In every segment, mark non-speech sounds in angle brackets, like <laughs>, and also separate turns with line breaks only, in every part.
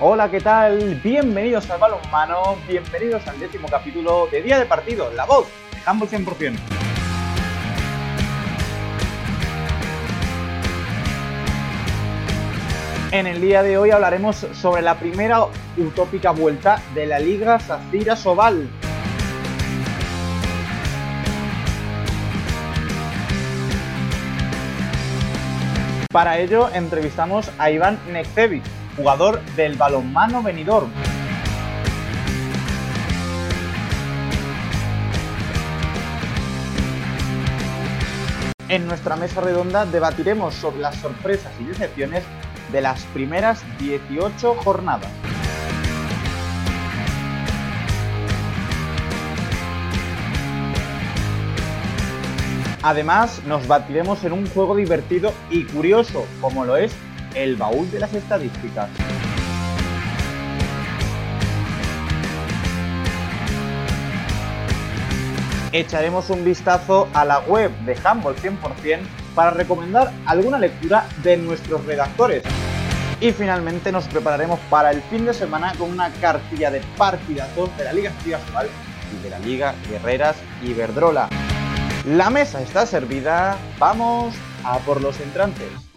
Hola, ¿qué tal? Bienvenidos al balonmano, bienvenidos al décimo capítulo de Día de Partido, la voz de Humble 100%. En el día de hoy hablaremos sobre la primera utópica vuelta de la Liga Sacira Sobal. Para ello entrevistamos a Iván Nekcevic, jugador del balonmano venidor. En nuestra mesa redonda debatiremos sobre las sorpresas y decepciones de las primeras 18 jornadas. Además, nos batiremos en un juego divertido y curioso, como lo es el baúl de las estadísticas. Echaremos un vistazo a la web de Humble 100% para recomendar alguna lectura de nuestros redactores. Y finalmente nos prepararemos para el fin de semana con una cartilla de partidazos de la Liga Nacional y de la Liga Guerreras Iberdrola. La mesa está servida, vamos a por los entrantes.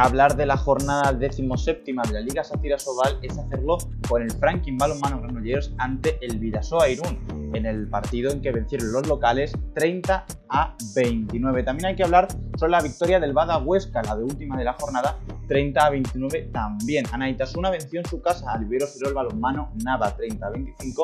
Hablar de la jornada decimoséptima de la Liga Satira Sobal es hacerlo con el Franklin Balonmano Granollers ante el Vidasoa Irún, en el partido en que vencieron los locales 30 a 29. También hay que hablar sobre la victoria del Bada Huesca, la de última de la jornada, 30 a 29 también. Anaitasuna venció en su casa al Ibero el Balonmano Nava 30 a 25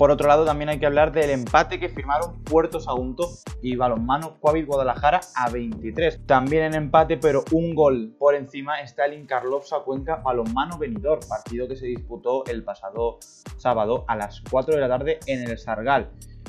por otro lado, también hay que hablar del empate que firmaron Puerto Sagunto y Balonmano Coavit Guadalajara a 23. También en empate, pero un gol por encima está el Incarlovsa Cuenca Balonmano Venidor, partido que se disputó el pasado sábado a las 4 de la tarde en el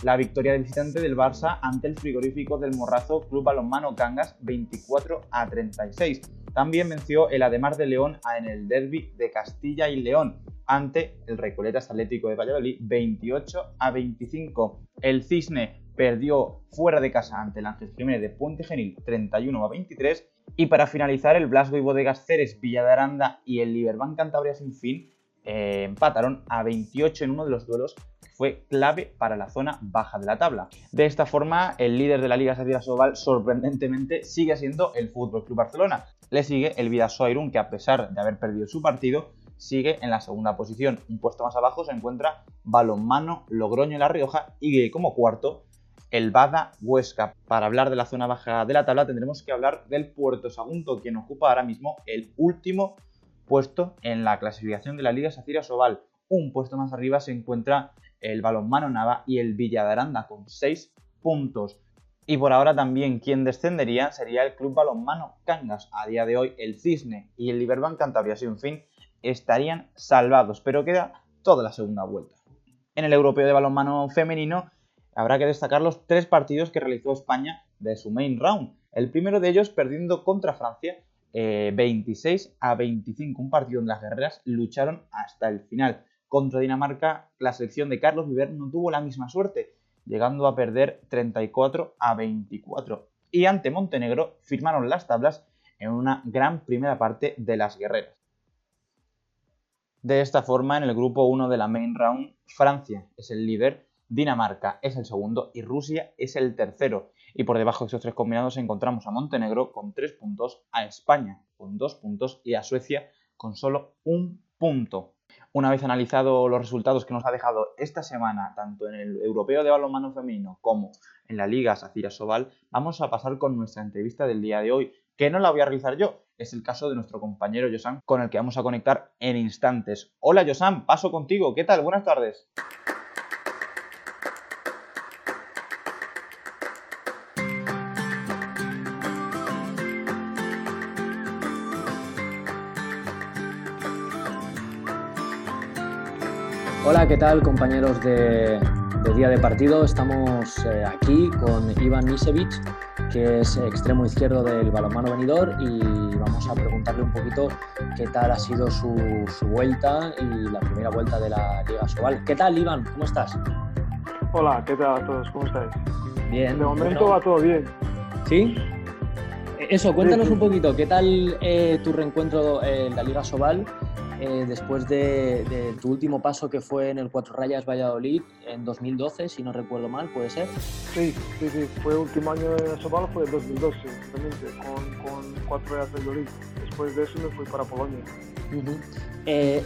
La victoria de visitante del Barça ante el frigorífico del Morrazo Club Balonmano Cangas 24 a 36. También venció el Ademar de León en el derby de Castilla y León ante el Recoletas Atlético de Valladolid 28 a 25. El Cisne perdió fuera de casa ante el Ángel Jiménez de Puente Genil 31 a 23. Y para finalizar, el Blasco y Bodegas Ceres, Villa de Aranda y el Liberbank Cantabria Sin Fin eh, empataron a 28 en uno de los duelos que fue clave para la zona baja de la tabla. De esta forma, el líder de la Liga Sobal sorprendentemente sigue siendo el Fútbol Club Barcelona. Le sigue el Vidasoa Irún, que a pesar de haber perdido su partido, sigue en la segunda posición. Un puesto más abajo se encuentra Balonmano Logroño La Rioja y como cuarto el Bada Huesca. Para hablar de la zona baja de la tabla tendremos que hablar del Puerto Sagunto, quien ocupa ahora mismo el último puesto en la clasificación de la Liga Sacira Sobal. Un puesto más arriba se encuentra el Balonmano Nava y el Villa de Aranda con 6 puntos. Y por ahora también quien descendería sería el Club Balonmano Cangas. A día de hoy el Cisne y el Liberbank Cantabria sin fin estarían salvados, pero queda toda la segunda vuelta. En el europeo de balonmano femenino habrá que destacar los tres partidos que realizó España de su main round. El primero de ellos perdiendo contra Francia 26 eh, a 25, un partido donde las guerreras lucharon hasta el final. Contra Dinamarca, la selección de Carlos Viver no tuvo la misma suerte, llegando a perder 34 a 24. Y ante Montenegro firmaron las tablas en una gran primera parte de las guerreras. De esta forma, en el grupo 1 de la main round, Francia es el líder, Dinamarca es el segundo y Rusia es el tercero. Y por debajo de estos tres combinados encontramos a Montenegro con 3 puntos, a España con 2 puntos y a Suecia con solo un punto. Una vez analizado los resultados que nos ha dejado esta semana, tanto en el Europeo de Balonmano Femenino como en la Liga Sacira Sobal, vamos a pasar con nuestra entrevista del día de hoy, que no la voy a realizar yo, es el caso de nuestro compañero Josan, con el que vamos a conectar en instantes. Hola Josan, paso contigo. ¿Qué tal? Buenas tardes.
¿Qué tal compañeros de, Día de Partido? Estamos eh, aquí con Iván Nisevich que es extremo izquierdo del balonmano venidor y vamos a preguntarle un poquito qué tal ha sido su, vuelta y la primera vuelta de la Liga Sobal. ¿Qué tal, Iván? ¿Cómo estás?
Hola, ¿qué tal a todos? ¿Cómo estáis?
Bien.
De momento va todo bien.
¿Sí? Eh, eso, cuéntanos un poquito, ¿qué tal eh, tu reencuentro en la Liga Sobal eh, después de, tu último paso que fue en el Cuatro Rayas Valladolid en 2012, si no recuerdo mal, ¿puede ser?
Sí, sí, sí, fue el último año de Sobal, fue en 2012, realmente, con, con Cuatro Rayas Valladolid. Después de eso me fui para Polonia.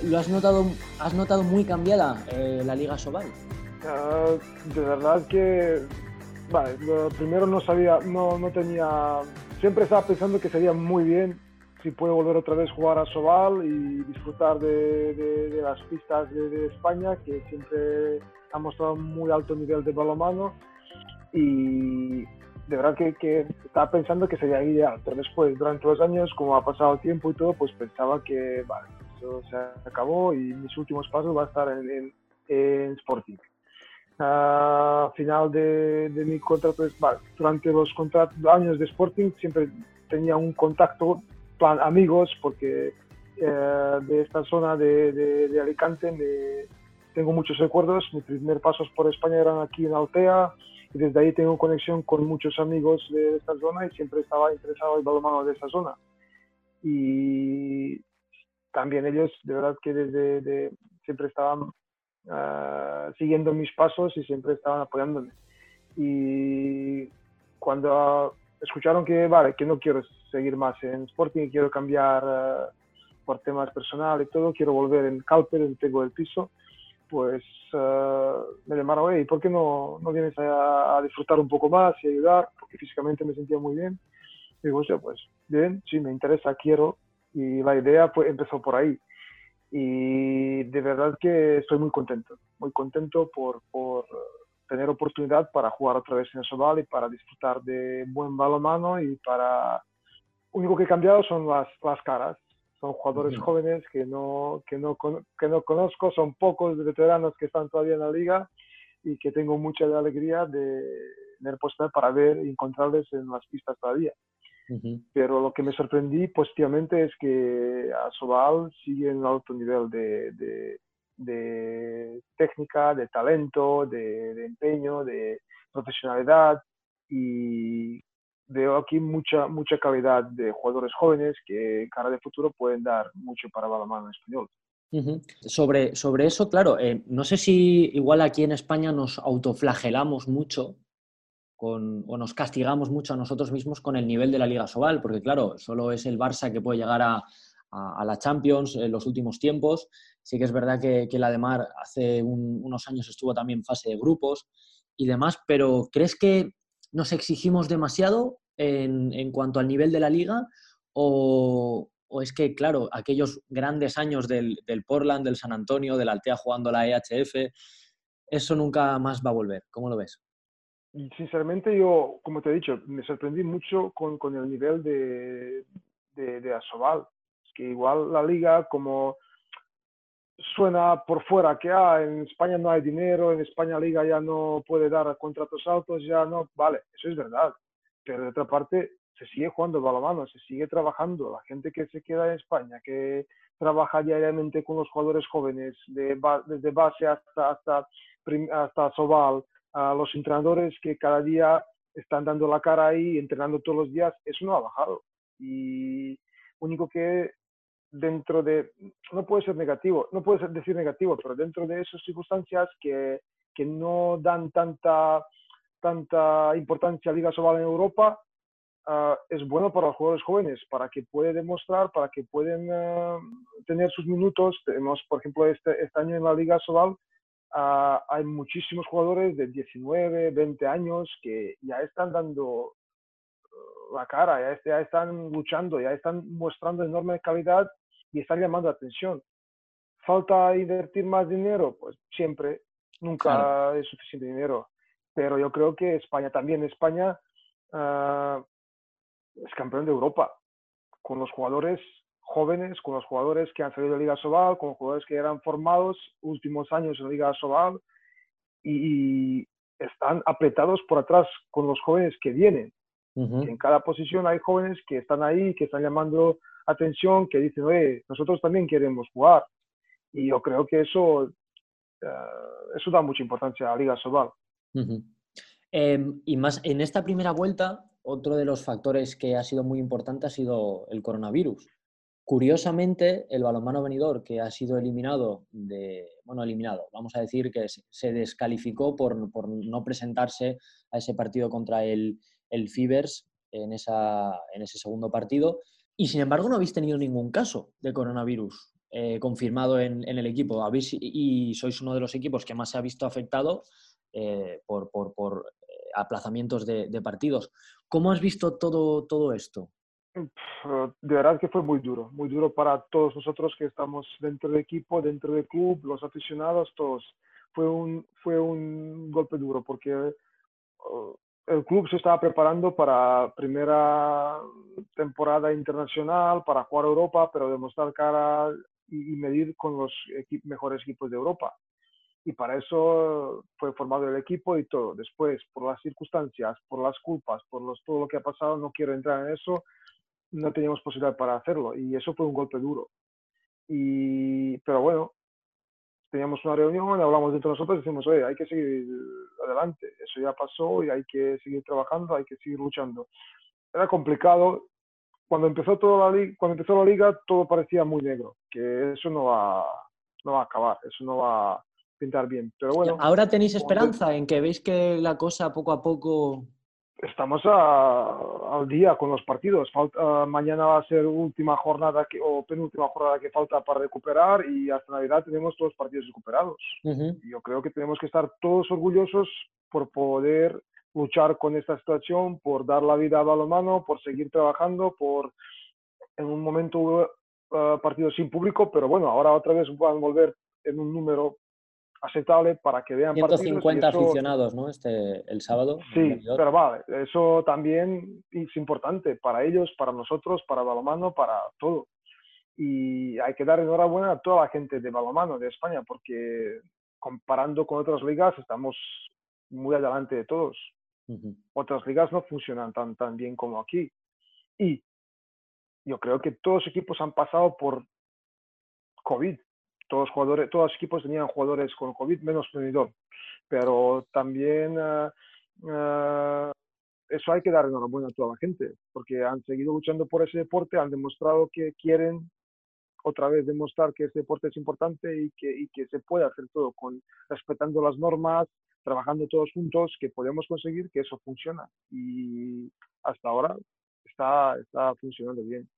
¿Lo has notado, has notado muy cambiada la Liga Sobal?
Ah, de verdad que, vale, primero no sabía, no, no tenía, siempre estaba pensando que sería muy bien si puedo volver otra vez a jugar a Sobal y disfrutar de, de, las pistas de, España, que siempre han mostrado muy alto nivel de balonmano. Y de verdad que, que, estaba pensando que sería ideal, pero después, durante los años, como ha pasado el tiempo y todo, pues pensaba que, vale, eso se acabó y mis últimos pasos va a estar en, en, en Sporting. A final de, mi contrato, durante los años de Sporting siempre tenía un contacto, plan amigos, porque eh, de esta zona de, de, Alicante tengo muchos recuerdos. Mis primeros pasos por España eran aquí en Altea y desde ahí tengo conexión con muchos amigos de esta zona y siempre estaba interesado en el balonmano de esta zona. Y también ellos, de verdad que desde siempre estaban Ah, siguiendo mis pasos y siempre estaban apoyándome. Y cuando escucharon que, vale, que no quiero seguir más en Sporting, quiero cambiar ah, por temas personales y todo, quiero volver en Calper, en Tengo el Piso, pues uh, me llamaron, ¿y ¿por qué no, no vienes a, disfrutar un poco más y ayudar? Porque físicamente me sentía muy bien. Y digo, pues bien, sí, me interesa, quiero. Y la idea pues, empezó por ahí y de verdad que estoy muy contento, muy contento por, por tener oportunidad para jugar otra vez en Sobal y para disfrutar de buen balonmano y para... Lo único que he cambiado son las, las caras. Son jugadores jóvenes que no, que, no, que no conozco, son pocos veteranos que están todavía en la liga y que tengo mucha alegría de tener puesta para ver y encontrarles en las pistas todavía. Pero lo que me sorprendí positivamente es que Asobal sigue en un alto nivel de, de, técnica, de talento, de, empeño, de profesionalidad y veo aquí mucha, mucha calidad de jugadores jóvenes que cara de futuro pueden dar mucho para balonmano español.
sobre, sobre eso, claro, eh, no sé si igual aquí en España nos autoflagelamos mucho o nos castigamos mucho a nosotros mismos con el nivel de la Liga Sobal, porque claro, solo es el Barça que puede llegar a, la Champions en los últimos tiempos. Sí que es verdad que, la de Mar hace unos años estuvo también en fase de grupos y demás, pero ¿crees que nos exigimos demasiado en, cuanto al nivel de la liga? O, es que, claro, aquellos grandes años del, del Portland, del San Antonio, del Altea jugando la EHF, eso nunca más va a volver. ¿Cómo lo ves?
sinceramente yo, como te he dicho, me sorprendí mucho con, con el nivel de, de, de Asobal. Que igual la liga, como suena por fuera que ah, en España no hay dinero, en España la liga ya no puede dar contratos altos, ya no, vale, eso es verdad. Pero de otra parte, se sigue jugando balonmano, se sigue trabajando. La gente que se queda en España, que trabaja diariamente con los jugadores jóvenes, de, desde base hasta, hasta, hasta Sobal, a los entrenadores que cada día están dando la cara ahí, entrenando todos los días, eso no ha bajado. Y único que dentro de, no puede ser negativo, no puede ser decir negativo, pero dentro de esas circunstancias que, que no dan tanta, tanta importancia a Liga Sobal en Europa, ah, es bueno para los jugadores jóvenes, para que puedan demostrar, para que puedan ah, tener sus minutos. Tenemos, por ejemplo, este, este año en la Liga Sobal, Ah, hay muchísimos jugadores de 19, 20 años que ya están dando uh, la cara, ya, están luchando, ya están mostrando enorme calidad y están llamando la atención. ¿Falta invertir más dinero? Pues siempre, nunca es suficiente dinero. Pero yo creo que España también, España ah, es campeón de Europa, con los jugadores jóvenes, con los jugadores que han salido de Liga Sobal, con jugadores que eran formados últimos años en Liga Sobal y, están apretados por atrás con los jóvenes que vienen. En cada posición hay jóvenes que están ahí, que están llamando atención, que dicen, oye, nosotros también queremos jugar. Y yo creo que eso, eh, eso da mucha importancia a Liga Sobal.
Em, y más en esta primera vuelta, otro de los factores que ha sido muy importante ha sido el coronavirus. Curiosamente, el balonmano venidor que ha sido eliminado de, bueno, eliminado, vamos a decir que se descalificó por, no presentarse a ese partido contra el, el Fibers en, ese segundo partido. Y sin embargo, no habéis tenido ningún caso de coronavirus eh, confirmado en, el equipo. Y sois uno de los equipos que más se ha visto afectado eh, por, eh, aplazamientos de, partidos. ¿Cómo has visto todo, esto?
De verdad que fue muy duro, muy duro para todos nosotros que estamos dentro del equipo, dentro del club, los aficionados, todos. Fue un, fue un golpe duro porque oh, el club se estaba preparando para primera temporada internacional, para jugar Europa, pero demostrar cara y, medir con los mejores equipos de Europa. Y para eso fue formado el equipo y todo. Después, por las circunstancias, por las culpas, por todo lo que ha pasado, no quiero entrar en eso, no teníamos posibilidad para hacerlo y eso fue un golpe duro. Y, pero bueno, teníamos una reunión, hablamos entre nosotros y decimos, oye, hay que seguir adelante, eso ya pasó y hay que seguir trabajando, hay que seguir luchando. Era complicado. Cuando empezó, toda la liga, cuando empezó la liga todo parecía muy negro, que eso no va, no va a acabar, eso no va a pintar bien. Pero bueno.
¿Ahora tenéis esperanza en que veis que la cosa poco a poco
estamos al día con los partidos. Falta, mañana va a ser última jornada que, o penúltima jornada que falta para recuperar y hasta Navidad tenemos todos los partidos recuperados. Yo creo que tenemos que estar todos orgullosos por poder luchar con esta situación, por dar la vida a balonmano, por seguir trabajando, por en un momento hubo uh, partidos sin público, pero bueno, ahora otra vez van a volver en un número aceptable para que vean
150 aficionados, ¿no? Este, el sábado.
Sí, pero vale, eso también es importante para ellos, para nosotros, para balomano, para todo. Y hay que dar enhorabuena a toda la gente de balomano de España, porque comparando con otras ligas estamos muy adelante de todos. Otras ligas no funcionan tan, tan bien como aquí. Y yo creo que todos los equipos han pasado por COVID todos jugadores, todos los equipos tenían jugadores con COVID menos venidor, pero también uh, uh, eso hay que dar enhorabuena a toda la gente, porque han seguido luchando por ese deporte, han demostrado que quieren otra vez demostrar que este deporte es importante y que, y que se puede hacer todo con respetando las normas, trabajando todos juntos, que podemos conseguir que eso funciona. Y hasta ahora está, está funcionando bien.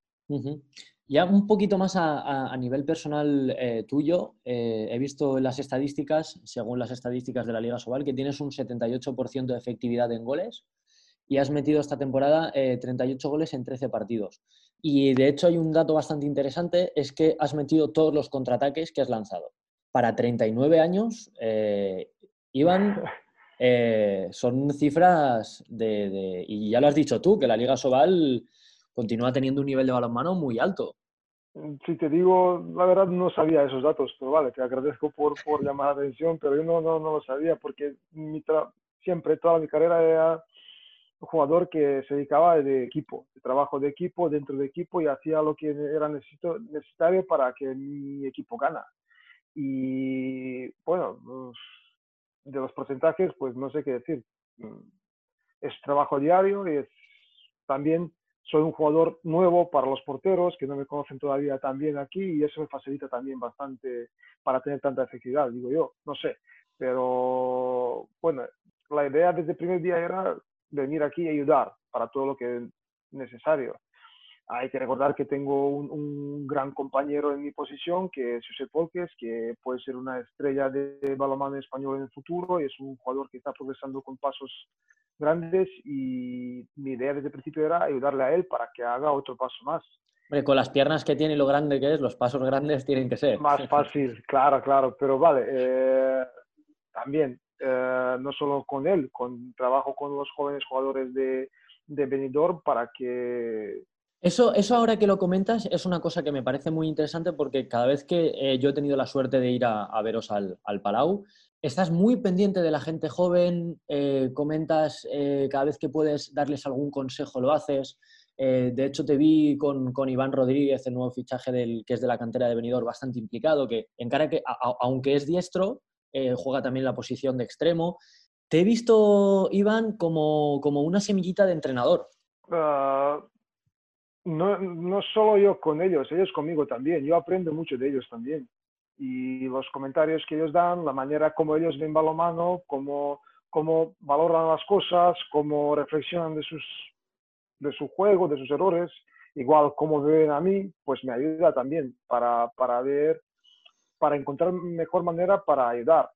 Ya un poquito más a, nivel personal eh, tuyo, eh, he visto las estadísticas, según las estadísticas de la Liga Sobal, que tienes un 78% de efectividad en goles y has metido esta temporada 38 eh, goles en 13 partidos. Y de hecho hay un dato bastante interesante, es que has metido todos los contraataques que has lanzado. Para 39 años, Iván, son cifras de, Y ya lo has dicho tú, que la Liga Sobal continúa teniendo un nivel de balonmano muy alto.
Mm, si te digo, la verdad no sabía esos datos, pero vale, te agradezco por, por <laughs> llamar la atención, pero yo no, no, no lo sabía porque mi siempre, toda mi carrera era un jugador que se dedicaba de equipo, de trabajo de equipo, dentro de equipo y hacía lo que era necesito, necesario para que mi equipo gana. Y bueno, pues, de los porcentajes, pues no sé qué decir. Mm, es trabajo diario y es también soy un jugador nuevo para los porteros que no me conocen todavía tan bien aquí y eso me facilita también bastante para tener tanta efectividad, digo yo, no sé. Pero bueno, la idea desde el primer día era venir aquí y ayudar para todo lo que es necesario. Hay que recordar que tengo un, gran compañero en mi posición, que es José Polques, que puede ser una estrella de balonmano español en el futuro y es un jugador que está progresando con pasos grandes y mi idea desde el principio era ayudarle a él para que haga otro paso más.
con las piernas que tiene y lo grande que es, los pasos grandes tienen que ser.
Más <laughs> fácil, claro, claro, pero vale, eh, también, eh, no solo con él, con trabajo con los jóvenes jugadores de, de Benidorm para que...
Eso, eso ahora que lo comentas es una cosa que me parece muy interesante porque cada vez que eh, yo he tenido la suerte de ir a, veros al, al Palau, estás muy pendiente de la gente joven, eh, comentas eh, cada vez que puedes darles algún consejo, lo haces. De hecho, te vi con, Iván Rodríguez, el nuevo fichaje del, que es de la cantera de Benidorm, bastante implicado, que encara que, aunque es diestro, juega también la posición de extremo. Te he visto, Iván, como, como una semillita de entrenador.
Ah, no, no solo yo con ellos, ellos conmigo también. Yo aprendo mucho de ellos también. Y los comentarios que ellos dan, la manera como ellos ven balonmano, cómo, cómo valoran las cosas, cómo reflexionan de, sus, de su juego, de sus errores, igual como ven a mí, pues me ayuda también para, para ver, para encontrar mejor manera para ayudar.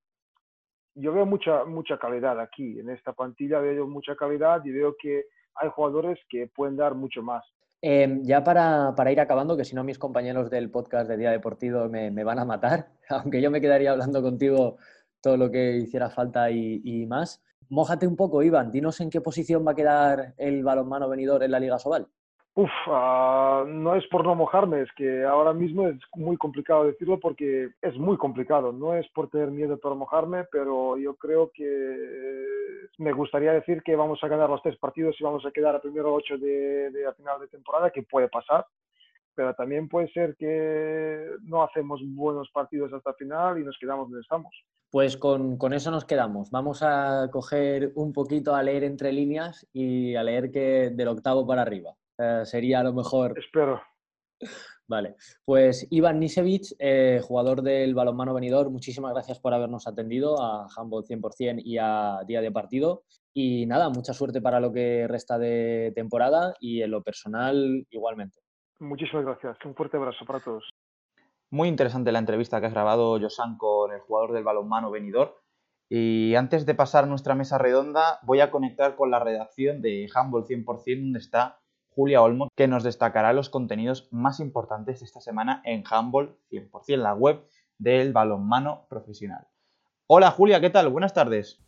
Yo veo mucha, mucha calidad aquí, en esta plantilla veo mucha calidad y veo que hay jugadores que pueden dar mucho más.
Em, ya para, para, ir acabando, que si no mis compañeros del podcast de Día Deportivo me, me, van a matar, <laughs> aunque yo me quedaría hablando contigo todo lo que hiciera falta y, y más. Mójate un poco, Iván, dinos en qué posición va a quedar el balonmano venidor en la Liga Sobal.
Uf, uh, no es por no mojarme, es que ahora mismo es muy complicado decirlo porque es muy complicado. No es por tener miedo por mojarme, pero yo creo que me gustaría decir que vamos a ganar los tres partidos y vamos a quedar a primero ocho de, de a final de temporada, que puede pasar. Pero también puede ser que no hacemos buenos partidos hasta el final y nos quedamos donde estamos.
Pues con, con, eso nos quedamos. Vamos a coger un poquito a leer entre líneas y a leer que del octavo para arriba. Eh, sería a lo mejor.
Espero.
Vale, pues Iván Nisevich, eh, jugador del balonmano venidor, muchísimas gracias por habernos atendido a Handball 100% y a Día de Partido. Y nada, mucha suerte para lo que resta de temporada y en lo personal igualmente.
Muchísimas gracias, un fuerte abrazo para todos.
Muy interesante la entrevista que has grabado, Josan, con el jugador del balonmano venidor. Y antes de pasar a nuestra mesa redonda, voy a conectar con la redacción de Handball 100%, donde está Julia Olmo, que nos destacará los contenidos más importantes de esta semana en Handball 100%, la web del balonmano profesional. Hola Julia, ¿qué tal? Buenas tardes.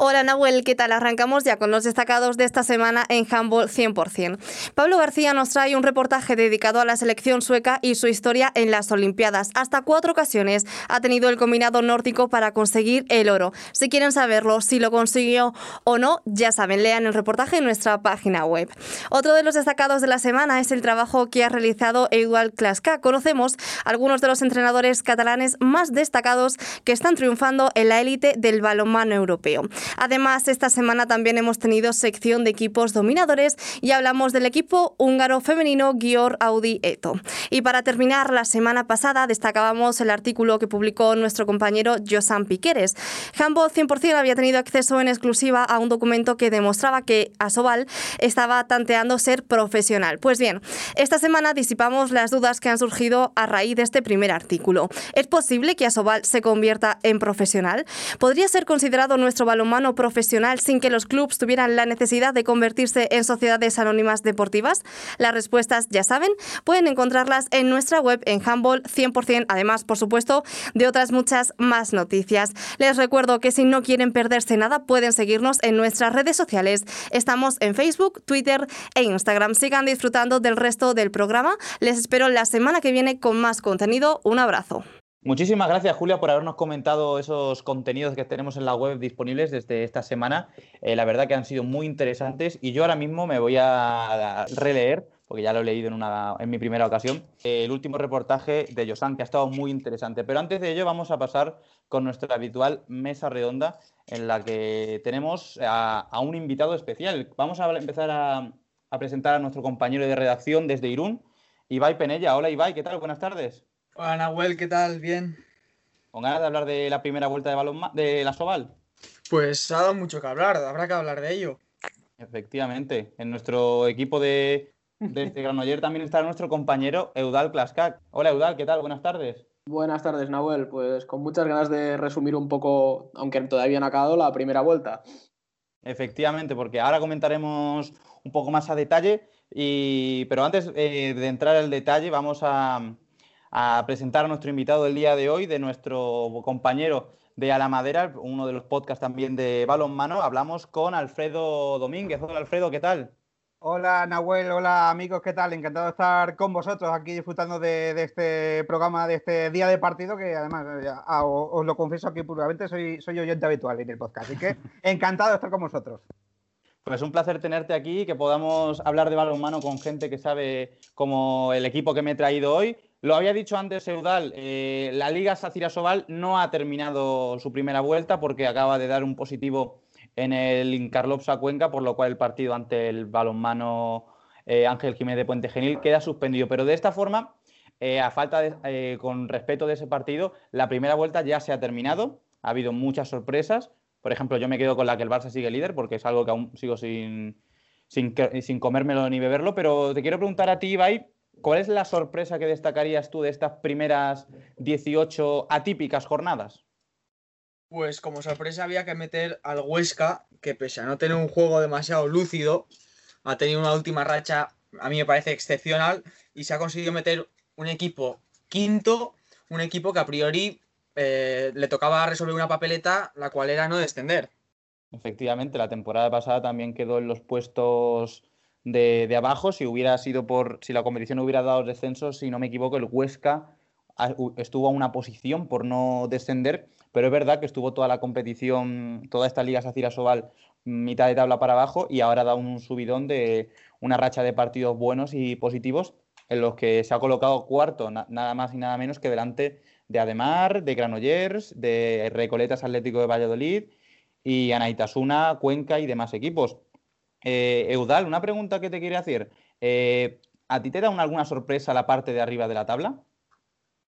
Hola Nahuel, ¿qué tal? Arrancamos ya con los destacados de esta semana en Handball 100%. Pablo García nos trae un reportaje dedicado a la selección sueca y su historia en las Olimpiadas. Hasta cuatro ocasiones ha tenido el combinado nórdico para conseguir el oro. Si quieren saberlo, si lo consiguió o no, ya saben, lean el reportaje en nuestra página web. Otro de los destacados de la semana es el trabajo que ha realizado Eduard Klaska. Conocemos algunos de los entrenadores catalanes más destacados que están triunfando en la élite del balonmano europeo. Además, esta semana también hemos tenido sección de equipos dominadores y hablamos del equipo húngaro femenino Gior Audi Eto. Y para terminar, la semana pasada destacábamos el artículo que publicó nuestro compañero Josan Piqueres. Handball 100% había tenido acceso en exclusiva a un documento que demostraba que Asobal estaba tanteando ser profesional. Pues bien, esta semana disipamos las dudas que han surgido a raíz de este primer artículo. ¿Es posible que Asobal se convierta en profesional? ¿Podría ser considerado nuestro balonmano profesional sin que los clubes tuvieran la necesidad de convertirse en sociedades anónimas deportivas? Las respuestas, ya saben, pueden encontrarlas en nuestra web en Handball 100%, además, por supuesto, de otras muchas más noticias. Les recuerdo que si no quieren perderse nada, pueden seguirnos en nuestras redes sociales. Estamos en Facebook, Twitter e Instagram. Sigan disfrutando del resto del programa. Les espero la semana que viene con más contenido. Un abrazo.
Muchísimas gracias, Julia, por habernos comentado esos contenidos que tenemos en la web disponibles desde esta semana. Eh, la verdad que han sido muy interesantes y yo ahora mismo me voy a releer, porque ya lo he leído en, una, en mi primera ocasión, el último reportaje de Josan, que ha estado muy interesante. Pero antes de ello vamos a pasar con nuestra habitual mesa redonda en la que tenemos a, un invitado especial. Vamos a empezar a, a presentar a nuestro compañero de redacción desde Irún, Ibai Penella. Hola Ibai, ¿qué tal? Buenas tardes.
Hola Nahuel, ¿qué tal? Bien.
¿Con ganas de hablar de la primera vuelta de balón de la Soval?
Pues ha dado mucho que hablar, habrá que hablar de ello.
Efectivamente. En nuestro equipo de, de este Granoller también está nuestro compañero Eudal Klaskak. Hola Eudal, ¿qué tal? Buenas tardes.
Buenas tardes, Nahuel. Pues con muchas ganas de resumir un poco, aunque todavía no ha acabado, la primera vuelta.
Efectivamente, porque ahora comentaremos un poco más a detalle, y... pero antes eh, de entrar al detalle vamos a, a presentar a nuestro invitado del día de hoy, de nuestro compañero de A la Madera, uno de los podcasts también de Balonmano. Hablamos con Alfredo Domínguez. Hola Alfredo, ¿qué tal?
Hola Nahuel, hola amigos, ¿qué tal? Encantado de estar con vosotros aquí disfrutando de, de este programa, de este día de partido, que además, ah, os, os, lo confieso aquí públicamente, soy, soy oyente habitual en el podcast, así que <laughs> encantado de estar con vosotros.
Pues un placer tenerte aquí, que podamos hablar de balonmano con gente que sabe como el equipo que me he traído hoy. Lo había dicho antes Eudal, eh, la Liga Sacira Sobal no ha terminado su primera vuelta porque acaba de dar un positivo en el Incarlopsa Cuenca, por lo cual el partido ante el balonmano eh, Ángel Jiménez de Puente Genil queda suspendido. Pero de esta forma, eh, a falta de, con respeto de ese partido, la primera vuelta ya se ha terminado. Ha habido muchas sorpresas. Por ejemplo, yo me quedo con la que el Barça sigue líder porque es algo que aún sigo sin, sin, sin comérmelo ni beberlo. Pero te quiero preguntar a ti, Ibai, ¿Cuál es la sorpresa que destacarías tú de estas primeras 18 atípicas jornadas?
Pues como sorpresa había que meter al Huesca, que pese a no tener un juego demasiado lúcido, ha tenido una última racha, a mí me parece excepcional, y se ha conseguido meter un equipo quinto, un equipo que a priori eh, le tocaba resolver una papeleta, la cual era no descender.
Efectivamente, la temporada pasada también quedó en los puestos de, abajo. Si hubiera sido por. Si la competición hubiera dado descenso, si no me equivoco, el Huesca estuvo a una posición por no descender, pero es verdad que estuvo toda la competición, toda esta Liga Sacira Sobal, mitad de tabla para abajo y ahora da un subidón de una racha de partidos buenos y positivos en los que se ha colocado cuarto, nada más y nada menos que delante de Ademar, de Granollers, de Recoletas Atlético de Valladolid y Anaitasuna, Cuenca y demás equipos. Eh, Eudal, una pregunta que te quería hacer. Eh, ¿A ti te da alguna sorpresa la parte de arriba de la tabla?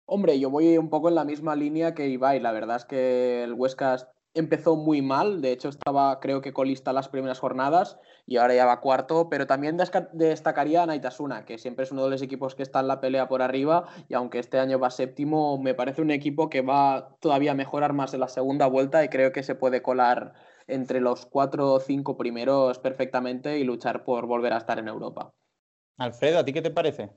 Hombre, yo voy un poco en la misma línea que Ibai. La verdad es que el Huesca empezó muy mal. De hecho, estaba, creo que colista las primeras jornadas y ahora ya va cuarto. Pero también destacaría a Naitasuna, que siempre es uno de los equipos que está en la pelea por arriba. Y aunque este año va séptimo, me parece un equipo que va todavía a mejorar más en la segunda vuelta y creo que se puede colar entre los cuatro o cinco primeros perfectamente y luchar por volver a estar en Europa.
Alfredo, ¿a ti qué te parece?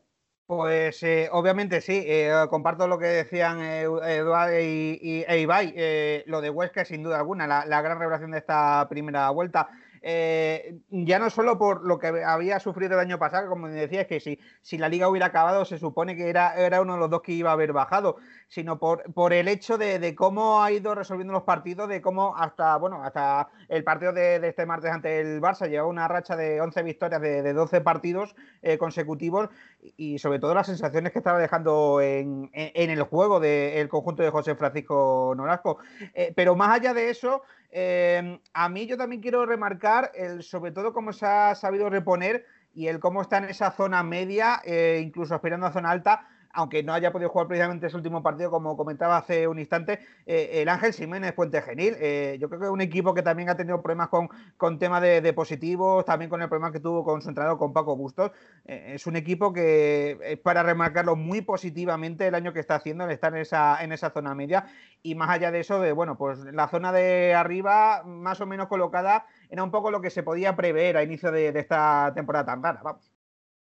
Pues eh, obviamente sí, eh, comparto lo que decían Eduardo y, e Ibai, eh, lo de Huesca sin duda alguna, la, gran revelación de esta primera vuelta. ya no solo por lo que había sufrido el año pasado, como decía, es que si, si la liga hubiera acabado, se supone que era, era uno de los dos que iba a haber bajado sino por, por el hecho de, cómo ha ido resolviendo los partidos, de cómo hasta, bueno, hasta el partido de, este martes ante el Barça lleva una racha de 11 victorias de, 12 partidos eh, consecutivos y sobre todo las sensaciones que estaba dejando en, el juego del conjunto de José Francisco Norasco. Eh, pero más allá de eso, eh, a mí yo también quiero remarcar el, sobre todo cómo se ha sabido reponer y el cómo está en esa zona media, incluso aspirando a zona alta, aunque no haya podido jugar precisamente ese último partido, como comentaba hace un instante, eh, el Ángel Jiménez Puente Genil. Eh, yo creo que es un equipo que también ha tenido problemas con, con tema de, positivos, también con el problema que tuvo con su entrenador, con Paco Bustos. Eh, es un equipo que es para remarcarlo muy positivamente el año que está haciendo, el estar en esa, en esa zona media. Y más allá de eso, de, bueno, pues la zona de arriba, más o menos colocada, era un poco lo que se podía prever a inicio de, de esta temporada tan rara. Vamos.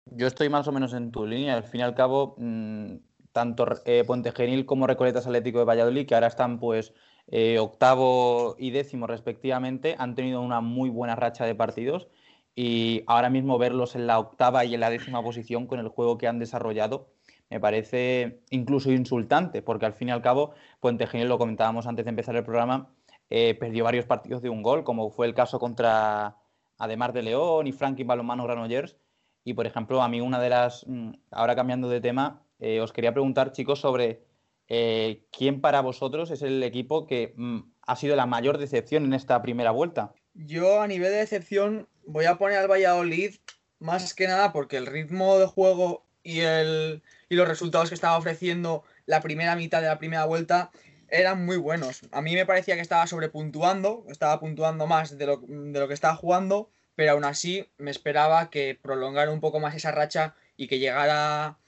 Yo estoy más o menos en tu línea. Al fin y al cabo, mm, tanto eh, Puente Genil como Recoletas Atlético de Valladolid, que ahora están pues eh, octavo y décimo respectivamente, han tenido una muy buena racha de partidos y ahora mismo verlos en la octava y en la décima posición con el juego que han desarrollado me parece incluso insultante, porque al fin y al cabo Puente Genil, lo comentábamos antes de empezar el programa, eh, perdió varios partidos de un gol, como fue el caso contra Ademar de León y Franklin Balonmano Granollers, y, por ejemplo, a mí una de las, mm, ahora cambiando de tema, eh, os quería preguntar, chicos, sobre eh, quién para vosotros es el equipo que mm, ha sido la mayor decepción en esta primera vuelta.
Yo a nivel de decepción voy a poner al Valladolid más que nada porque el ritmo de juego y, el, y los resultados que estaba ofreciendo la primera mitad de la primera vuelta eran muy buenos. A mí me parecía que estaba sobrepuntuando, estaba puntuando más de lo, de lo que estaba jugando pero aún así me esperaba que prolongara un poco más esa racha y que llegara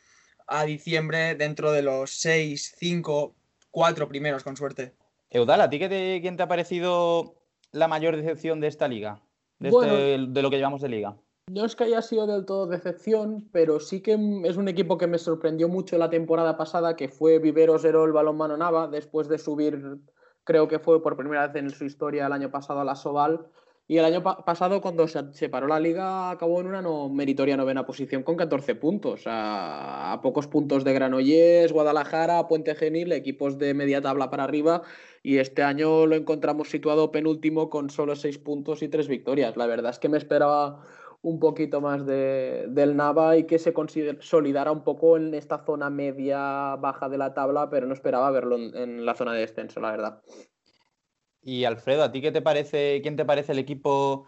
a diciembre dentro de los 6, 5, 4 primeros, con suerte.
Eudal, ¿a ti qué quién te ha parecido la mayor decepción de esta liga? De, este, de lo que llevamos de liga.
No es que haya sido del todo decepción, pero sí que es un equipo que me sorprendió mucho la temporada pasada, que fue Viveros Herol Balonmano Nava, después de subir, creo que fue por primera vez en su historia el año pasado a la Soval y el año pasado, cuando se paró la liga, acabó en una no meritoria novena posición con 14 puntos. A, pocos puntos de Granollers, Guadalajara, Puente Genil, equipos de media tabla para arriba. Y este año lo encontramos situado penúltimo con solo 6 puntos y 3 victorias. La verdad es que me esperaba un poquito más de, del Nava y que se consolidara un poco en esta zona media baja de la tabla, pero no esperaba verlo en, la zona de descenso, la verdad.
Y Alfredo, ¿a ti qué te parece, quién te parece el equipo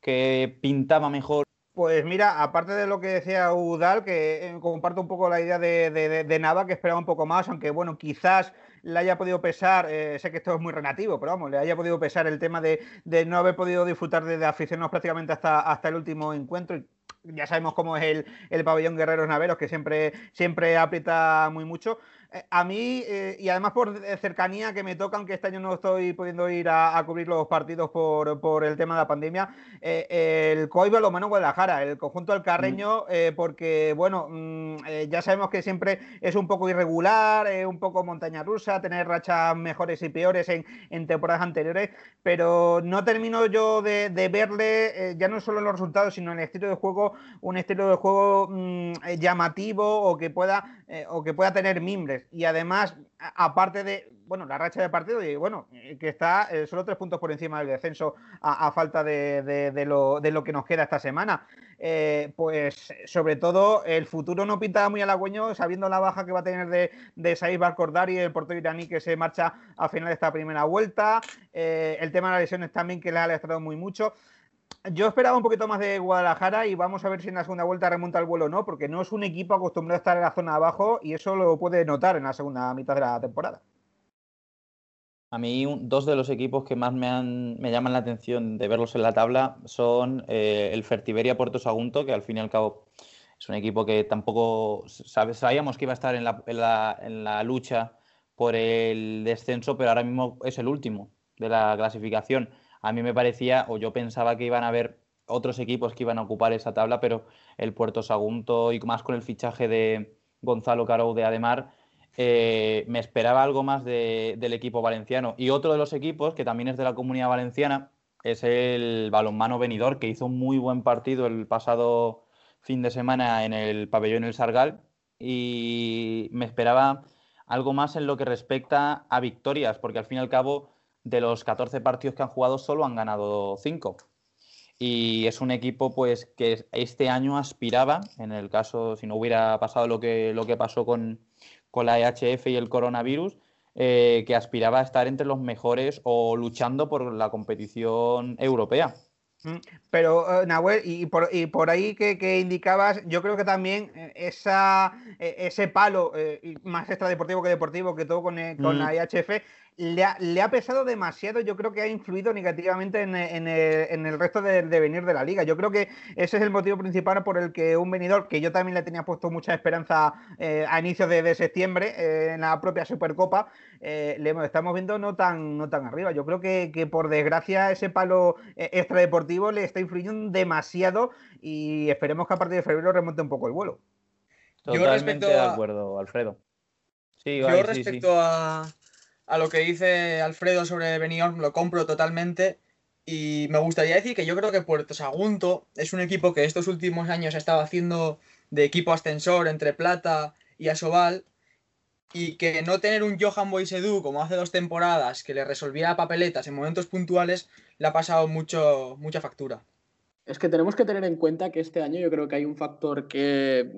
que pintaba mejor?
Pues mira, aparte de lo que decía Udal, que eh, comparto un poco la idea de, de, Nava, que esperaba un poco más, aunque bueno, quizás le haya podido pesar, eh, sé que esto es muy relativo, pero vamos, le haya podido pesar el tema de, no haber podido disfrutar de, aficionados prácticamente hasta, hasta el último encuentro. ya sabemos cómo es el, el pabellón Guerreros Naveros, que siempre, siempre aprieta muy mucho. Eh, a mí, eh, y además por cercanía que me toca, aunque este año no estoy pudiendo ir a, cubrir los partidos por, el tema de la pandemia, eh, el COI Balomano Guadalajara, el conjunto del Carreño, mm. porque, bueno, mm, ya sabemos que siempre es un poco irregular, un poco montaña rusa, tener rachas mejores y peores en, temporadas anteriores, pero no termino yo de, verle, ya no solo en los resultados, sino en el estilo de juego, un estilo de juego mm, llamativo o que pueda o que pueda tener mimbres. Y además, aparte de, bueno, la racha de partido, y bueno, eh, que está eh, solo tres puntos por encima del descenso a, falta de, lo, que nos queda esta semana. Eh, pues sobre todo el futuro no pintaba muy halagüeño, sabiendo la baja que va a tener de, de Said Barkordari, el portero iraní que se marcha a final de esta primera vuelta. el tema de las lesiones también que le ha alestrado muy mucho yo esperaba un poquito más de Guadalajara y vamos a ver si en la segunda vuelta remonta el vuelo o no, porque no es un equipo acostumbrado a estar en la zona abajo y eso lo puede notar en la segunda mitad de la temporada.
A mí, dos de los equipos que más me, han, me llaman la atención de verlos en la tabla son eh, el Fertiberia Puerto Sagunto, que al fin y al cabo es un equipo que tampoco sabíamos que iba a estar en la, en la lucha por el descenso, pero ahora mismo es el último de la clasificación a mí me parecía, o yo pensaba que iban a haber otros equipos que iban a ocupar esa tabla, pero el Puerto Sagunto y más con el fichaje de Gonzalo Caro de Ademar, eh, me esperaba algo más del equipo valenciano. Y otro de los equipos, que también es de la comunidad valenciana, es el balonmano venidor, que hizo un muy buen partido el pasado fin de semana en el pabellón El Sargal. Y me esperaba algo más en lo que respecta a victorias, porque al fin y al cabo de los 14 partidos que han jugado solo han ganado 5. Y es un equipo pues que este año aspiraba, en el caso si no hubiera pasado lo que, lo que pasó con, la EHF y el coronavirus, eh, que aspiraba a estar entre los mejores o luchando por la competición europea.
Mm, pero, eh, Nahuel, y por, y por ahí que, indicabas, yo creo que también eh, esa, ese palo más extradeportivo que deportivo que todo con, con la EHF le ha, pesado demasiado, yo creo que ha influido negativamente en, el, resto de, venir de la liga. Yo creo que ese es el motivo principal por el que un venidor, que yo también le tenía puesto mucha esperanza eh, a inicios de, septiembre eh, en la propia Supercopa, eh, le estamos viendo no tan, no tan arriba. Yo creo que, por desgracia ese palo extradeportivo le está influyendo demasiado y esperemos que a partir de febrero remonte un poco el vuelo.
Totalmente de acuerdo, Alfredo.
Sí, yo respecto a a lo que dice Alfredo sobre Benidorm lo compro totalmente. Y me gustaría decir que yo creo que Puerto Sagunto es un equipo que estos últimos años ha estado haciendo de equipo ascensor entre Plata y Asobal. Y que no tener un Johan Boisedú como hace dos temporadas que le resolvía papeletas en momentos puntuales le ha pasado mucho, mucha factura.
Es que tenemos que tener en cuenta que este año yo creo que hay un factor que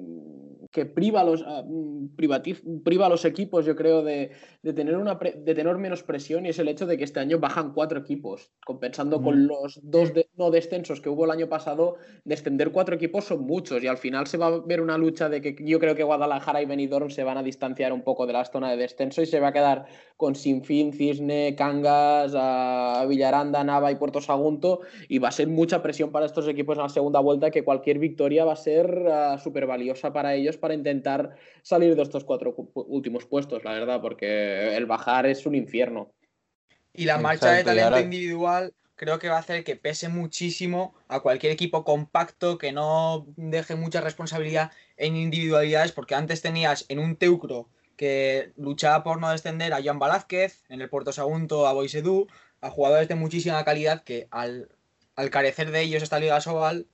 que priva a los, mm, priva a los equipos, yo creo, de, tener una de tener menos presión y es el hecho de que este año bajan cuatro equipos, compensando con los dos no descensos que hubo el año pasado, descender cuatro equipos son muchos y al final se va a ver una lucha de que yo creo que Guadalajara y Benidorm se van a distanciar un poco de la zona de descenso y se va a quedar con Sinfín, Cisne, Cangas, a Villaranda, Nava y Puerto Sagunto y va a ser mucha presión para estos equipos en la segunda vuelta que cualquier victoria va a ser ah, súper valiosa para ellos para intentar salir de estos cuatro últimos puestos, la verdad, porque el bajar es un infierno.
Y la marcha de talento individual creo que va a hacer que pese muchísimo a cualquier equipo compacto que no deje mucha responsabilidad en individualidades, porque antes tenías en un Teucro que luchaba por no descender a Joan Velázquez, en el Puerto Sagunto a Boisedú, a jugadores de muchísima calidad que al, al carecer de ellos esta Liga Sobal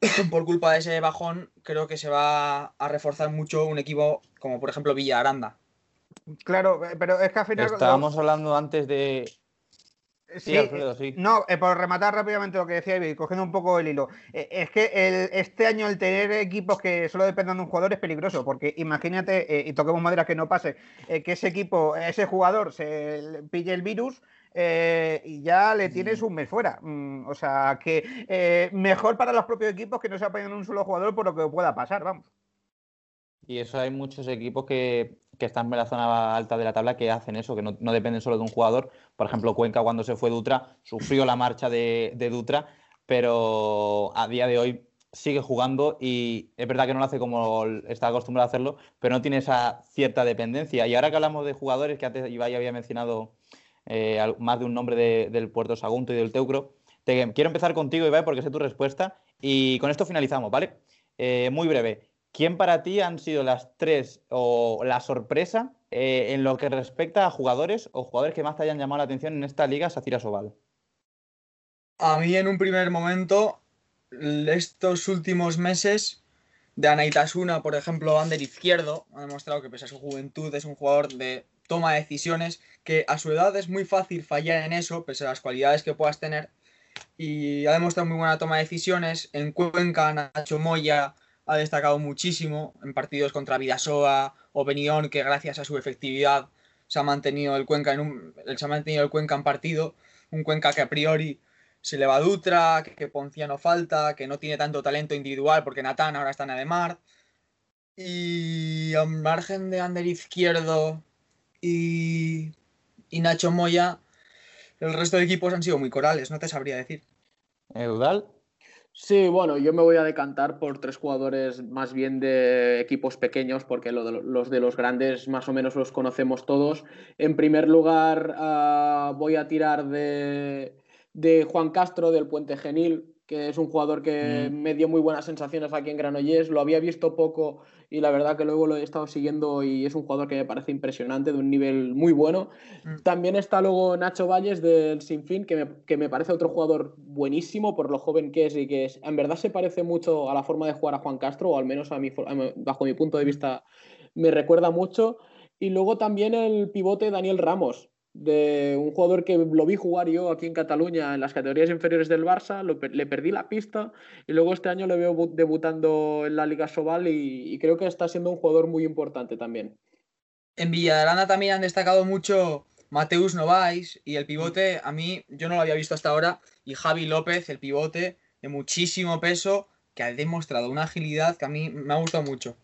<laughs> por culpa de ese bajón, creo que se va a reforzar mucho un equipo como por ejemplo Villa Aranda.
Claro, pero es que al final.
Estábamos hablando antes de.
Sí, No, por rematar rápidamente lo que decía Ivy, cogiendo un poco el hilo. es que este año el tener equipos que solo dependen de un jugador es peligroso, porque imagínate, y toquemos madera que no pase, que ese equipo, ese jugador se pille el virus, eh, y ya le tienes un mes fuera. Mm, o sea, que eh, mejor para los propios equipos que no se apoyen en un solo jugador por lo que pueda pasar, vamos.
Y eso hay muchos equipos que, están en la zona alta de la tabla que hacen eso, que no, dependen solo de un jugador. Por ejemplo, Cuenca cuando se fue Dutra sufrió la marcha de, de Dutra, pero a día de hoy sigue jugando y es verdad que no lo hace como está acostumbrado a hacerlo, pero no tiene esa cierta dependencia. Y ahora que hablamos de jugadores, que antes Ibai había mencionado eh, más de un nombre del Puerto Sagunto y del Teucro. Te, quiero empezar contigo, Ibai, porque sé tu respuesta. Y con esto finalizamos, ¿vale? Eh, muy breve. ¿Quién para ti han sido las tres o la sorpresa eh, en lo que respecta a jugadores o jugadores que más te hayan llamado la atención en esta liga Sacira Sobal?
A mí en un primer momento, estos últimos meses de Anaitasuna, por ejemplo, Ander Izquierdo, ha demostrado que pese a su juventud es un jugador de toma de decisiones, que a su edad es muy fácil fallar en eso, pese a las cualidades que puedas tener. Y ha demostrado muy buena toma de decisiones. En Cuenca, Nacho Moya ha destacado muchísimo en partidos contra Vidasoa o Benión, que gracias a su efectividad se ha mantenido el Cuenca en un, se ha mantenido el Cuenca en partido. Un Cuenca que a priori se le va a Dutra, que, Ponciano falta, que no tiene tanto talento individual porque Natán ahora está en Ademar. Y a margen de Ander Izquierdo, y, Nacho Moya, el resto de equipos han sido muy corales, no te sabría decir.
¿Eudal?
Sí, bueno, yo me voy a decantar por tres jugadores más bien de equipos pequeños, porque los de los grandes más o menos los conocemos todos. En primer lugar, ah, voy a tirar de, de Juan Castro del Puente Genil, que es un jugador que mm. me dio muy buenas sensaciones aquí en Granollers. Lo había visto poco y la verdad que luego lo he estado siguiendo y es un jugador que me parece impresionante, de un nivel muy bueno. Mm. También está luego Nacho Valles del Sinfín, que me, que me parece otro jugador buenísimo por lo joven que es y que es, en verdad se parece mucho a la forma de jugar a Juan Castro, o al menos a mi, bajo mi punto de vista me recuerda mucho. Y luego también el pivote Daniel Ramos, de un jugador que lo vi jugar yo aquí en Cataluña en las categorías inferiores del Barça, le perdí la pista y luego este año le veo debutando en la Liga Sobal y, creo que está siendo un jugador muy importante también.
En Villarana también han destacado mucho Mateus Novais y el pivote, a mí yo no lo había visto hasta ahora, y Javi López, el pivote de muchísimo peso, que ha demostrado una agilidad que a mí me ha gustado mucho.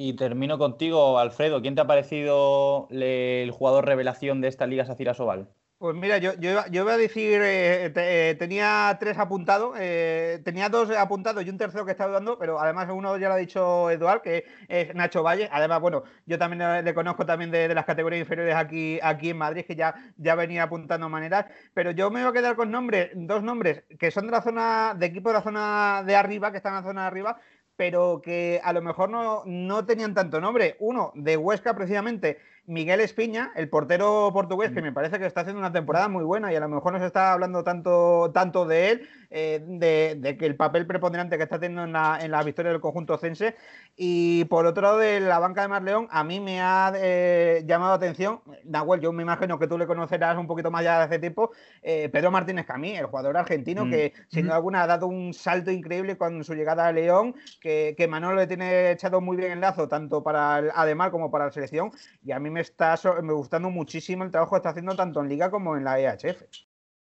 Y termino contigo, Alfredo. ¿Quién te ha parecido el jugador revelación de esta Liga Sacira Sobal?
Pues mira, yo, yo, yo voy a decir, eh, eh, tenía tres apuntados, eh, tenía dos apuntados y un tercero que estaba dando, pero además uno ya lo ha dicho Eduard, que es Nacho Valle. Además, bueno, yo también le conozco también de, las categorías inferiores aquí, aquí en Madrid, que ya, ya venía apuntando maneras, pero yo me voy a quedar con nombres, dos nombres que son de la zona, de equipo de la zona de arriba, que están en la zona de arriba, pero que a lo mejor no, no tenían tanto nombre. Uno, de Huesca precisamente, Miguel Espiña, el portero portugués, que mm. me parece que está haciendo una temporada muy buena y a lo mejor no se está hablando tanto, tanto de él, eh, de, que el papel preponderante que está teniendo en la, en la victoria del conjunto cense. Y por otro lado, de la banca de Marleón, a mí me ha eh, llamado la atención, Nahuel, yo me imagino que tú le conocerás un poquito más ya de hace tiempo, eh, Pedro Martínez Camí, el jugador argentino, mm. que sin duda alguna ha dado un salto increíble con su llegada a León, que, que Manolo le tiene echado muy bien el lazo, tanto para el Ademar como para la selección, y a mí me está me gustando muchísimo el trabajo que está haciendo tanto en Liga como en la EHF.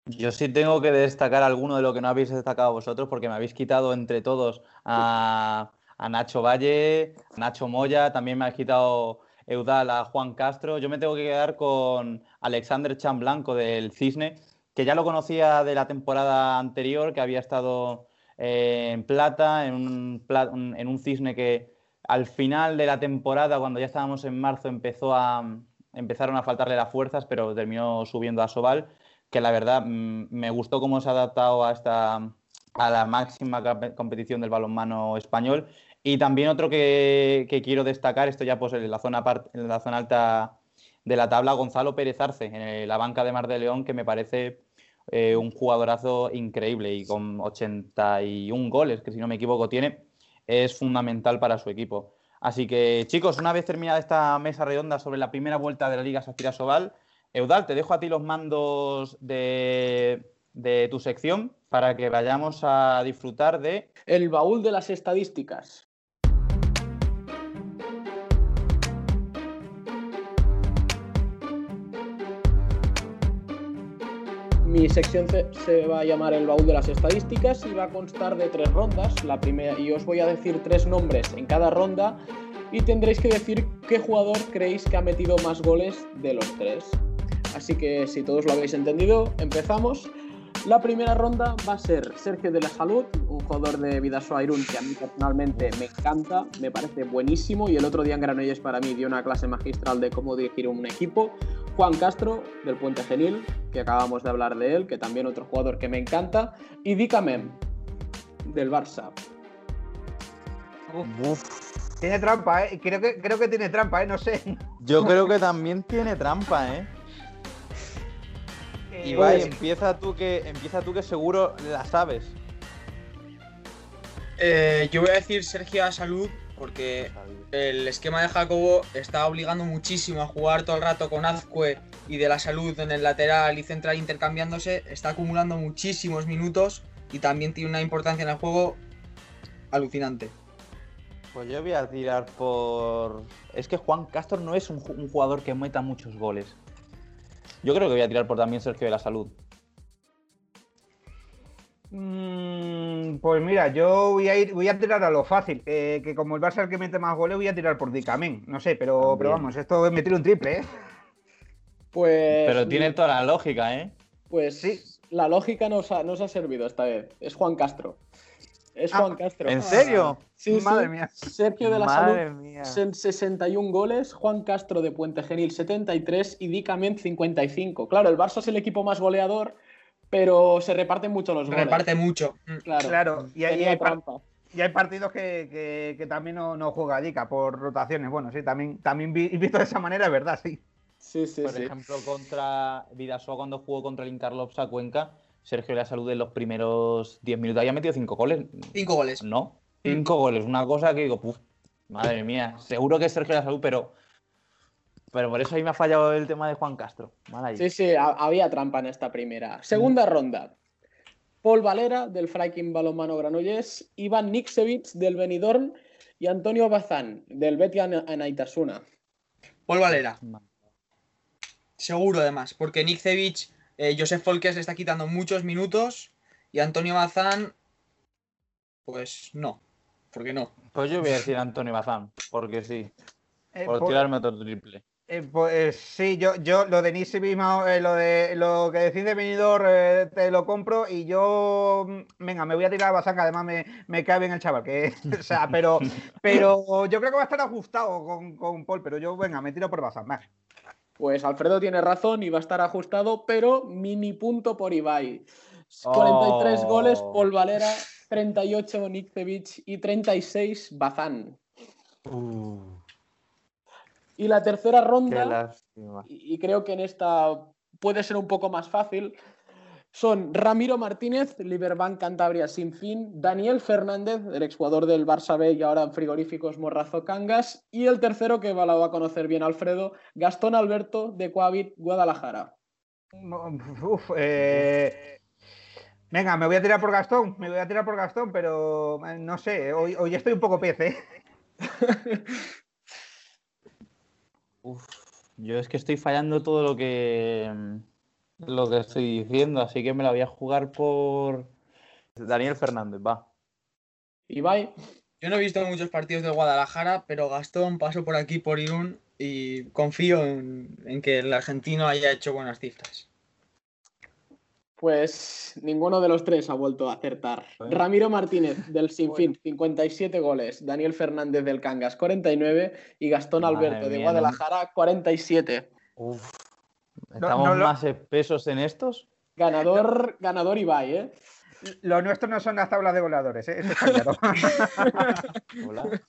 Yo sí tengo que destacar alguno de lo que no habéis destacado vosotros, porque me habéis quitado entre todos a, Nacho Valle, a Nacho Moya, también me habéis quitado Eudal a Juan Castro. Yo me tengo que quedar con Alexander Chamblanco del Cisne, que ya lo conocía de la temporada anterior, que había estado eh, en plata, en en un cisne que al final de la temporada, cuando ya estábamos en marzo, empezó a, empezaron a faltarle las fuerzas, pero terminó subiendo a Sobal, que la verdad mm, me gustó cómo se ha adaptado a, esta, a la máxima competición del balonmano español. Y también otro que, quiero destacar, esto ya pues en la zona, en la zona alta de la tabla, Gonzalo Pérez Arce, en la banca de Mar de León, que me parece eh, un jugadorazo increíble y con 81 goles, que si no me equivoco tiene es fundamental para su equipo. Así que, chicos, una vez terminada esta mesa redonda sobre la primera vuelta de la Liga Safira Sobal, Eudal, te dejo a ti los mandos de, de tu sección para que vayamos a disfrutar de
El baúl de las estadísticas. Mi sección se, va a llamar el baúl de las estadísticas y va a constar de tres rondas. La primera, y os voy a decir tres nombres en cada ronda y tendréis que decir qué jugador creéis que ha metido más goles de los tres. Así que si todos lo habéis entendido, empezamos. La primera ronda va a ser Sergio de la Salud, un jugador de Vidasoa Irún que a mí personalmente me encanta, me parece buenísimo y el otro día en Granollers para mí dio una clase magistral de cómo dirigir un equipo. Juan Castro, del Puente Genil, que acabamos de hablar de él, que también otro jugador que me encanta. Y Dicamem, del Barça.
Tiene trampa, ¿eh? Creo que, creo que tiene trampa, ¿eh? No sé.
Yo creo que <laughs> también tiene trampa, ¿eh? Ibai,
pues-
empieza tú que empieza tú que seguro la sabes.
Eh, yo voy a decir Sergio a salud porque el esquema de Jacobo está obligando muchísimo a jugar todo el rato con Azcue y de la salud en el lateral y central intercambiándose. Está acumulando muchísimos minutos y también tiene una importancia en el juego alucinante.
Pues yo voy a tirar por. Es que Juan Castro no es un jugador que meta muchos goles. Yo creo que voy a tirar por también Sergio de la Salud.
Mm, pues mira, yo voy a ir, voy a tirar a lo fácil. eh, que como el Barça es el que mete más goles, voy a tirar por Dicamen. No sé, pero,
También.
pero vamos, esto es meter un triple, ¿eh?
Pues,
Pero tiene toda la lógica, ¿eh?
pues
Sí.
la lógica nos ha, nos ha servido esta vez. Es Juan Castro. Es
Ah,
Juan Castro.
¿En serio?
Sí, sí.
Madre mía.
Sergio de la
Madre
Salud,
mía.
sen- 61 goles, Juan Castro de Puente Genil 73 y Dicament 55. Claro, el Barça es el equipo más goleador, pero se reparten mucho los goles.
Reparte mucho. Mm.
Claro,
Claro, y hay, y hay y partidos que, que- que también no, no juega Dica por rotaciones. Bueno, sí, también, también vi- visto de esa manera, es verdad, sí.
Sí, sí,
Por
sí.
ejemplo, contra Vidasoa cuando jugó contra el Interlopsa Cuenca, Sergio de la Salud en los primeros 10 minutos había metido 5 goles.
Cinco goles.
No, 5 goles. Una cosa que digo, puf, madre mía. Seguro que es Sergio de la Salud, pero. Pero por eso ahí me ha fallado el tema de Juan Castro. Mal ahí.
Sí, sí, ha- había trampa en esta primera. Segunda ronda. Paul Valera, del Freiking Balonmano Granollers, Iván Niksevich, del Benidorm, y Antonio Bazán, del Betia Anaitasuna.
Paul Valera. Seguro además, porque Nick Cevic, eh, Josef Folkes le está quitando muchos minutos y Antonio Bazán, pues no, porque no.
Pues yo voy a decir Antonio Bazán, porque sí.
Eh,
Por
por-
tirarme otro triple.
eh, pues sí, yo, yo lo de Nisi mismo, eh, lo de lo que decís de venidor, eh, te lo compro y yo, mm, venga, me voy a tirar a Basán, que además me, me cae bien el chaval, que, <laughs> o sea, pero, pero yo creo que va a estar ajustado con, con Paul, pero yo, venga, me tiro por Basán, va.
Pues Alfredo tiene razón y va a estar ajustado, pero mini punto por Ibai. 43
Oh.
goles, Paul Valera, 38 Niksevich y 36 Bazán. Y la tercera ronda, y creo que en esta puede ser un poco más fácil, son Ramiro Martínez, Liberbank Cantabria sin fin, Daniel Fernández, el exjugador del Barça B y ahora en frigoríficos Morrazo Cangas, y el tercero que va- lo va a conocer bien Alfredo, Gastón Alberto de Coavit Guadalajara.
Uf, eh, venga, me voy a tirar por Gastón, me voy a tirar por Gastón, pero eh, no sé, hoy, hoy estoy un poco pez, ¿eh? <laughs>
Uf, yo es que estoy fallando todo lo que lo que estoy diciendo, así que me la voy a jugar por Daniel Fernández, va.
Ibai,
Yo no he visto muchos partidos del Guadalajara, pero Gastón pasó por aquí por Irún y confío en, en que el argentino haya hecho buenas cifras.
pues ninguno de los tres ha vuelto a acertar. Ramiro Martínez del Sinfín, 57 goles, Daniel Fernández del Cangas, 49 y Gastón
Madre
Alberto de
mía,
Guadalajara, 47.
Uf, ¿estamos
no lo-
más espesos en estos?
Ganador, ganador Ibai, ¿eh?
Lo nuestro no son las tablas de goleadores, ¿eh? Eso está claro. <laughs>
Hola.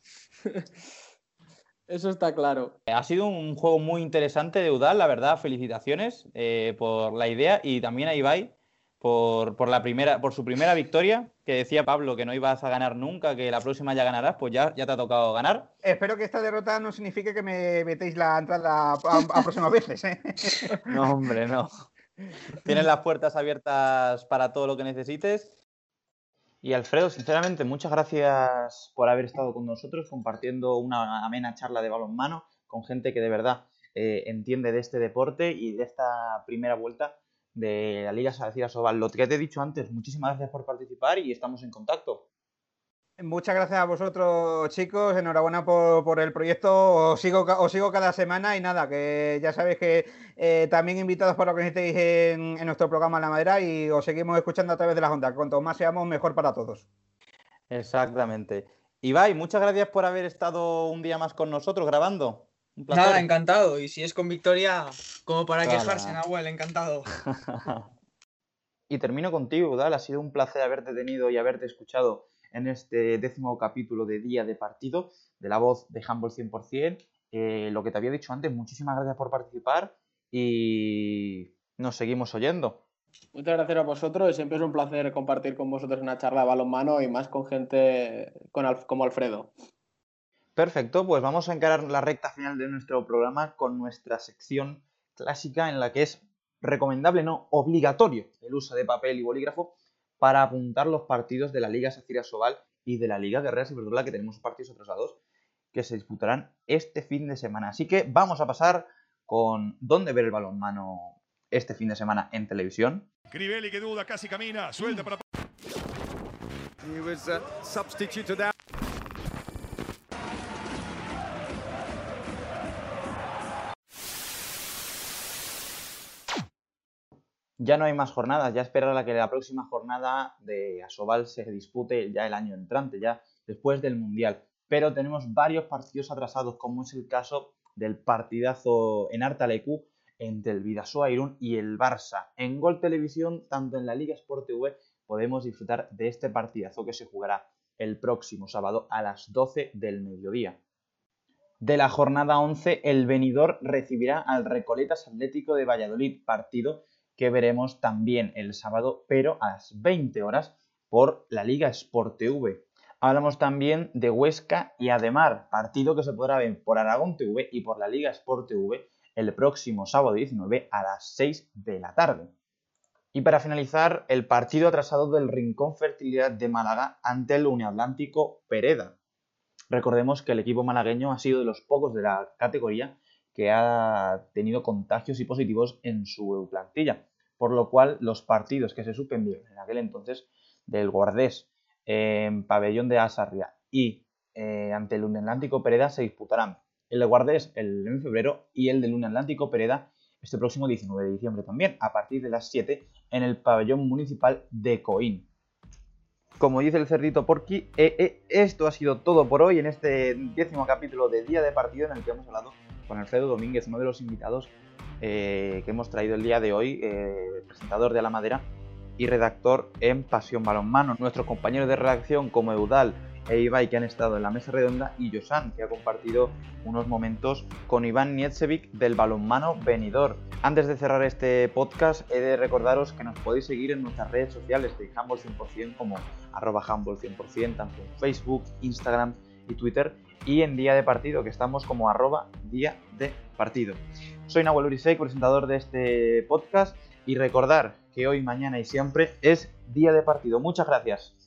Eso está claro.
Ha sido un juego muy interesante de Udal, la verdad, felicitaciones eh, por la idea y también a Ibai
por, por, la primera, por su primera victoria, que decía Pablo que no ibas a ganar nunca, que la próxima ya ganarás, pues ya, ya te ha tocado ganar.
Espero que esta derrota no signifique que me metéis la entrada a, a, a próximas veces. ¿eh? <laughs>
No, hombre, no. Tienes las puertas abiertas para todo lo que necesites. Y Alfredo, sinceramente, muchas gracias por haber estado con nosotros compartiendo una amena charla de balonmano con gente que de verdad eh, entiende de este deporte y de esta primera vuelta de la Liga Salacira Sobal. Lo que te he dicho antes, muchísimas gracias por participar y estamos en contacto.
Muchas gracias a vosotros, chicos. Enhorabuena por, por, el proyecto. Os sigo, os sigo cada semana y nada, que ya sabéis que eh, también invitados para lo que estéis en, en, nuestro programa La Madera y os seguimos escuchando a través de la Honda. Cuanto más seamos, mejor para todos.
Exactamente. Ibai, muchas gracias por haber estado un día más con nosotros grabando.
Un placer. Nada, encantado. Y si es con victoria, como para claro. quejarse, Nahuel, encantado. <laughs>
y termino contigo, Udal. Ha sido un placer haberte tenido y haberte escuchado en este décimo capítulo de Día de Partido de la voz de Humble 100%. Eh, lo que te había dicho antes, muchísimas gracias por participar y nos seguimos oyendo.
Muchas gracias a vosotros. Siempre es un placer compartir con vosotros una charla de balonmano y más con gente con Alf como Alfredo.
Perfecto, pues vamos a encarar la recta final de nuestro programa con nuestra sección clásica en la que es recomendable, no obligatorio, el uso de papel y bolígrafo para apuntar los partidos de la Liga Sacira Sobal y de la Liga Guerrera Ciberdola, que tenemos partidos atrasados que se disputarán este fin de semana. Así que vamos a pasar con dónde ver el balonmano este fin de semana en televisión.
Crivelli que duda, casi camina, suelta para... He was uh, substituted out.
Ya no hay más jornadas, ya esperar a que la próxima jornada de Asobal se dispute ya el año entrante, ya después del Mundial. Pero tenemos varios partidos atrasados, como es el caso del partidazo en Artalecu entre el Vidasoa Irún y el Barça. En Gol Televisión, tanto en la Liga Sport TV, podemos disfrutar de este partidazo que se jugará el próximo sábado a las 12 del mediodía. De la jornada 11, el venidor recibirá al Recoletas Atlético de Valladolid, partido que veremos también el sábado, pero a las 20 horas por la Liga Sport TV. Hablamos también de Huesca y Ademar, partido que se podrá ver por Aragón TV y por la Liga Sport TV el próximo sábado 19 a las 6 de la tarde. Y para finalizar, el partido atrasado del Rincón Fertilidad de Málaga ante el Uniatlántico Pereda. Recordemos que el equipo malagueño ha sido de los pocos de la categoría que ha tenido contagios y positivos en su plantilla, por lo cual los partidos que se suspendieron en aquel entonces del Guardés en pabellón de Asarria y eh, ante el Atlántico Pereda se disputarán el de Guardés el en febrero y el del Atlántico Pereda este próximo 19 de diciembre también, a partir de las 7 en el pabellón municipal de Coín. Como dice el cerdito Porky, eh, eh, esto ha sido todo por hoy en este décimo capítulo de Día de Partido en el que hemos hablado con Alfredo Domínguez, uno de los invitados eh, que hemos traído el día de hoy, eh, presentador de La Madera y redactor en Pasión Balonmano. Nuestros compañeros de redacción como Eudal e Ibai que han estado en la mesa redonda y Josan que ha compartido unos momentos con Iván Nietsevic del balonmano venidor. Antes de cerrar este podcast he de recordaros que nos podéis seguir en nuestras redes sociales de Humble 100% como arroba Humble 100% tanto en Facebook, Instagram y Twitter y en día de partido que estamos como arroba día de partido. Soy Nahuel Urisek, presentador de este podcast y recordar que hoy, mañana y siempre es día de partido. Muchas gracias.